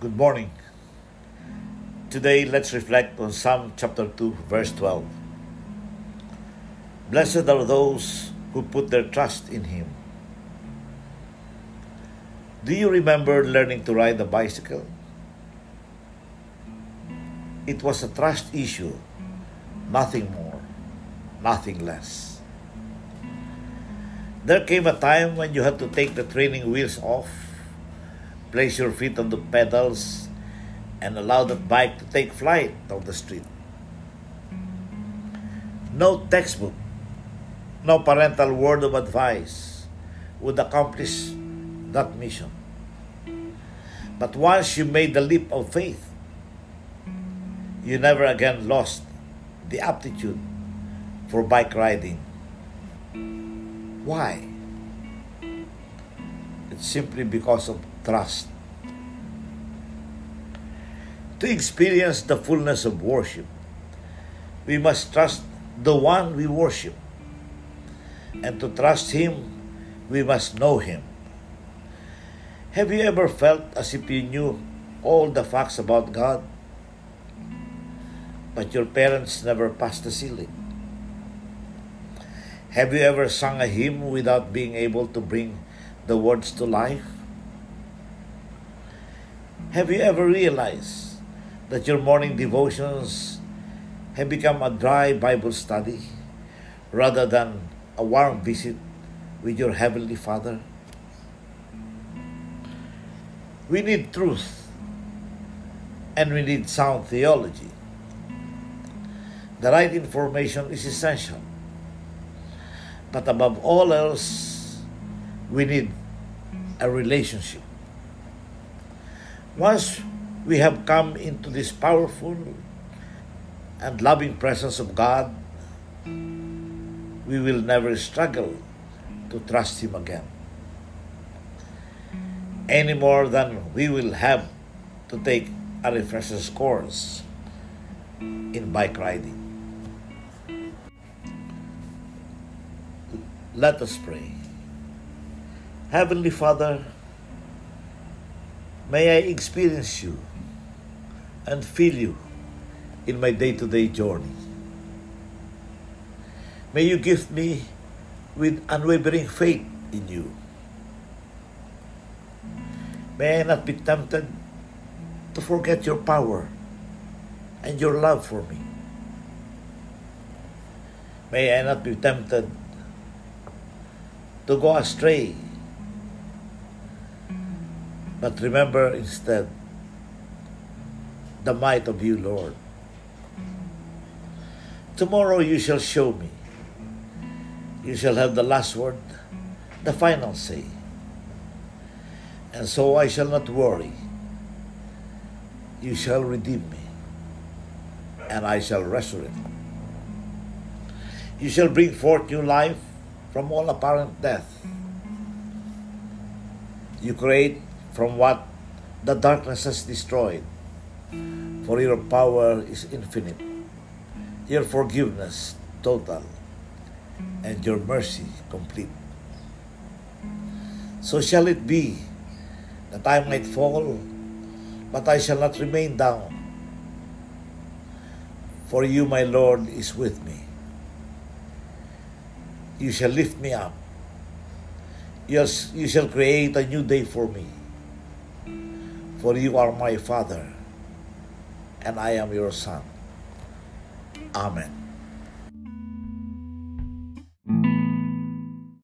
Good morning. Today, let's reflect on Psalm chapter 2, verse 12. Blessed are those who put their trust in Him. Do you remember learning to ride a bicycle? It was a trust issue, nothing more, nothing less. There came a time when you had to take the training wheels off, place your feet on the pedals, and allow the bike to take flight down the street. No textbook, no parental word of advice would accomplish that mission. But once you made the leap of faith, you never again lost the aptitude for bike riding. Why? Simply because of trust. To experience the fullness of worship, we must trust the one we worship. And to trust Him, we must know Him. Have you ever felt as if you knew all the facts about God, but your parents never passed the ceiling? Have you ever sung a hymn without being able to bring the words to life? Have you ever realized that your morning devotions have become a dry Bible study rather than a warm visit with your Heavenly Father? We need truth and we need sound theology. The right information is essential. But above all else, we need a relationship. Once we have come into this powerful and loving presence of God, we will never struggle to trust Him again. Any more than we will have to take a refresher's course in bike riding. Let us pray. Heavenly Father, may I experience you and feel you in my day to day journey. May you give me with unwavering faith in you. May I not be tempted to forget your power and your love for me. May I not be tempted to go astray, but remember instead the might of you, Lord. Tomorrow you shall show me. You shall have the last word, the final say. And so I shall not worry. You shall redeem me, and I shall resurrect. You shall bring forth new life from all apparent death. You create from what the darkness has destroyed, for your power is infinite, your forgiveness total, and your mercy complete. So shall it be that I might fall, but I shall not remain down. For you, my Lord, is with me. You shall lift me up. You shall create a new day for me. For you are my Father, and I am your Son. Amen.